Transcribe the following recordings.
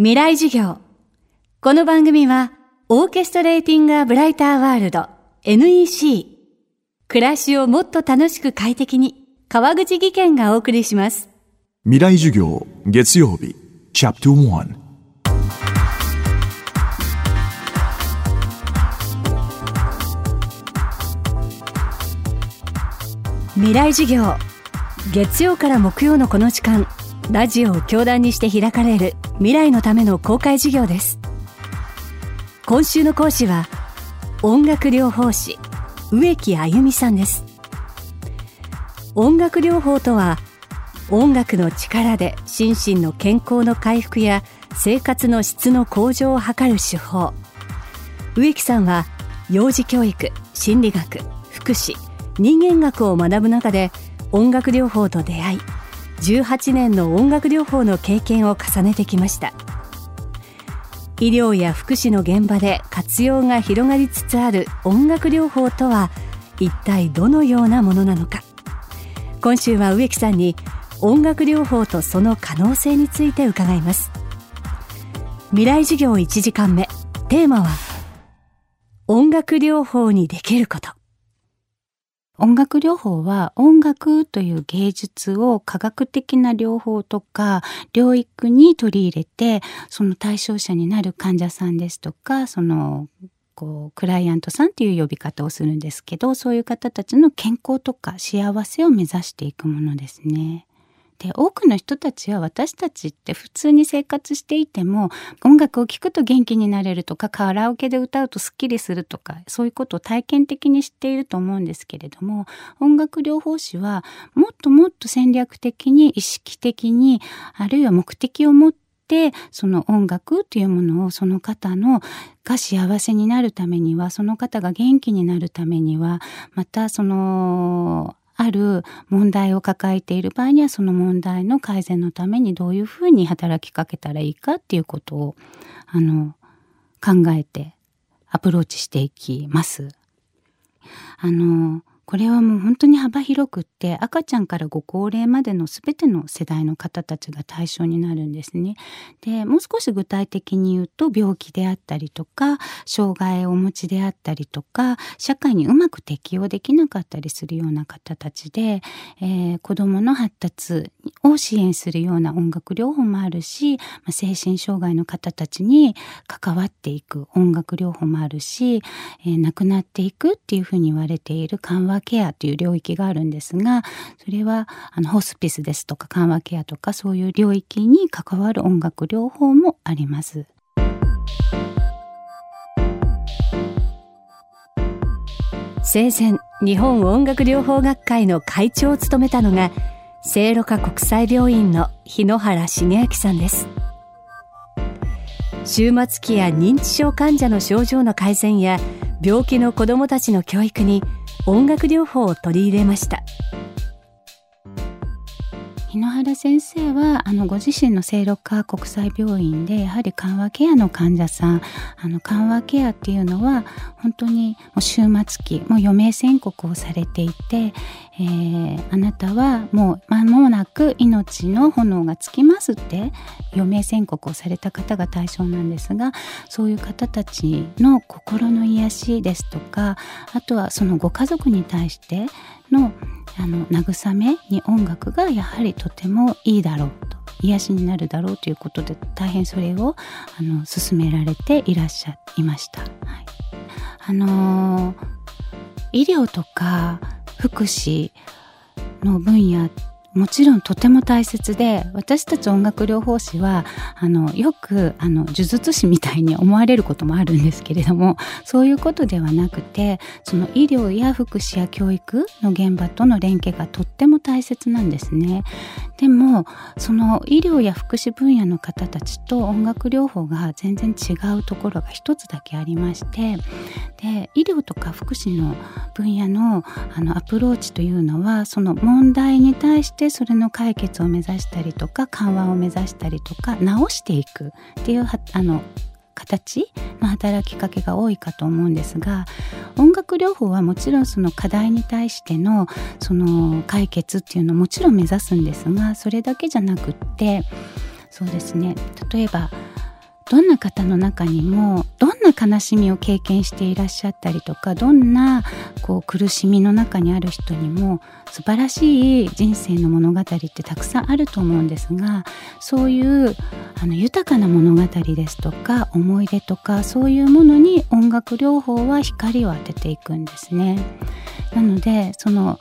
未来授業。この番組は、オーケストレーティング・ア・ブライター・ワールド NEC。暮らしをもっと楽しく快適に、川口義賢がお送りします。未来授業月曜日チャプター1未来授業。月曜から木曜のこの時間、ラジオを教壇にして開かれる未来のための公開授業です。今週の講師は、音楽療法士、植木あゆみさんです。音楽療法とは、音楽の力で心身の健康の回復や生活の質の向上を図る手法。植木さんは、幼児教育、心理学、福祉、人間学を学ぶ中で音楽療法と出会い18年の音楽療法の経験を重ねてきました。医療や福祉の現場で活用が広がりつつある音楽療法とは一体どのようなものなのか。今週は植木さんに音楽療法とその可能性について伺います。未来授業1時間目。テーマは音楽療法にできること。音楽療法は音楽という芸術を科学的な療法とか療育に取り入れてその対象者になる患者さんですとかそのこうクライアントさんっていう呼び方をするんですけどそういう方たちの健康とか幸せを目指していくものですね。で多くの人たちは私たちって普通に生活していても音楽を聴くと元気になれるとかカラオケで歌うとスッキリするとかそういうことを体験的に知っていると思うんですけれども音楽療法士はもっともっと戦略的に意識的にあるいは目的を持ってその音楽というものをその方のが幸せになるためにはその方が元気になるためにはまたそのある問題を抱えている場合にはその問題の改善のためにどういうふうに働きかけたらいいかっていうことをあの考えてアプローチしていきます。あのこれはもう本当に幅広くって赤ちゃんからご高齢までの全ての世代の方たちが対象になるんですね。でもう少し具体的に言うと病気であったりとか障害をお持ちであったりとか社会にうまく適応できなかったりするような方たちで、えー、子どもの発達を支援するような音楽療法もあるし、まあ、精神障害の方たちに関わっていく音楽療法もあるし、えー、亡くなっていくっていうふうに言われている緩和ケアという領域があるんですがそれはあのホスピスですとか緩和ケアとかそういう領域に関わる音楽療法もあります。生前日本音楽療法学会の会長を務めたのが聖路加国際病院の日野原茂明さんです終末期や認知症患者の症状の改善や病気の子どもたちの教育に音楽療法を取り入れました。日野原先生はあのご自身の聖路加国際病院でやはり緩和ケアの患者さんあの緩和ケアっていうのは本当にもう終末期もう余命宣告をされていて、えー、あなたはもう間もなく命の炎がつきますって余命宣告をされた方が対象なんですがそういう方たちの心の癒しですとかあとはそのご家族に対してのあの慰めに音楽がやはりととてもいいだろうと癒しになるだろうということで大変それをあの勧められていらっしゃいました。はい、あの医療とか福祉の分野もちろんとても大切で私たち音楽療法士はあのよくあの呪術師みたいに思われることもあるんですけれどもそういうことではなくてその医療や福祉や教育の現場との連携がとっても大切なんですね。でもその医療や福祉分野の方たちと音楽療法が全然違うところが一つだけありましてで医療とか福祉の分野のあのアプローチというのはその問題に対してそれの解決を目指したりとか緩和を目指したりとか直していくっていうあの形まあ働きかけが多いかと思うんですが音楽療法はもちろんその課題に対してのその解決っていうのをもちろん目指すんですがそれだけじゃなくってそうですね。例えばどんな方の中にもどんな悲しみを経験していらっしゃったりとかどんなこう苦しみの中にある人にも素晴らしい人生の物語ってたくさんあると思うんですがそういうあの豊かな物語ですとか思い出とかそういうものに音楽療法は光を当てていくんですね。なのでその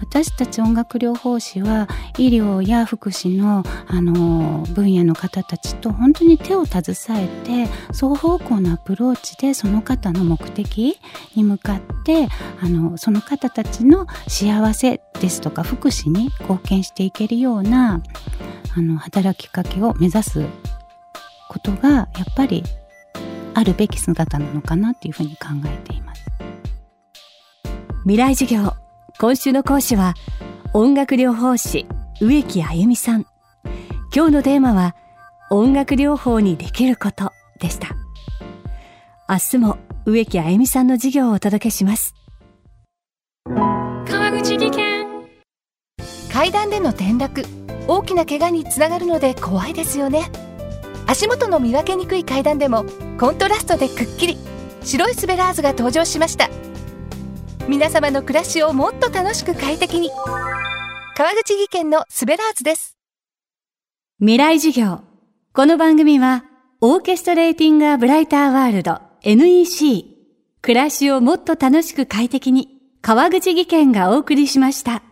私たち音楽療法士は医療や福祉のあの分野の方たちと本当に手を携えて双方向のアプローチでその方の目的に向かってあのその方たちの幸せですとか福祉に貢献していけるようなあの働きかけを目指すことがやっぱりあるべき姿なのかなっていうふうに考えています。未来授業。今週の講師は音楽療法士植木あゆみさん。今日のテーマは音楽療法にできることでした。明日も植木あゆみさんの授業をお届けします。川口技研。階段での転落。大きな怪我につながるので怖いですよね。足元の見分けにくい階段でもコントラストでくっきり。白いスベラーズが登場しました皆様の暮らしをもっと楽しく快適に。川口技研のスベラーズです。未来事業。この番組はオーケストレーティングアブライターワールド NEC 暮らしをもっと楽しく快適に川口技研がお送りしました。